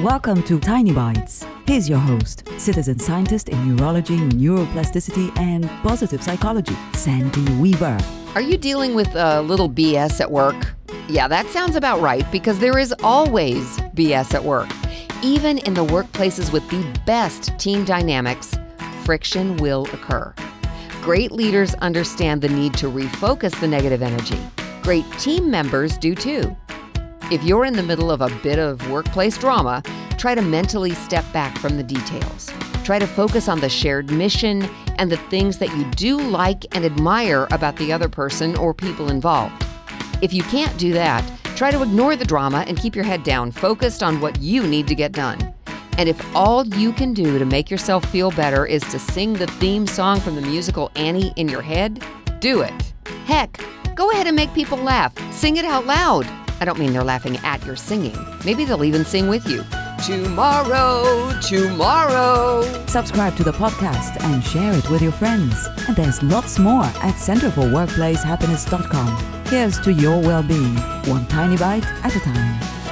Welcome to Tiny Bites. Here's your host, citizen scientist in neurology, neuroplasticity, and positive psychology, Sandy Weaver. Are you dealing with a little BS at work? Yeah, that sounds about right because there is always BS at work. Even in the workplaces with the best team dynamics, friction will occur. Great leaders understand the need to refocus the negative energy. Great team members do too. If you're in the middle of a bit of workplace drama, try to mentally step back from the details. Try to focus on the shared mission and the things that you do like and admire about the other person or people involved. If you can't do that, try to ignore the drama and keep your head down, focused on what you need to get done. And if all you can do to make yourself feel better is to sing the theme song from the musical Annie in your head, do it. Heck, go ahead and make people laugh. Sing it out loud. I don't mean they're laughing at your singing. Maybe they'll even sing with you. Tomorrow, tomorrow. Subscribe to the podcast and share it with your friends. And there's lots more at centerforworkplacehappiness.com. Here's to your well being, one tiny bite at a time.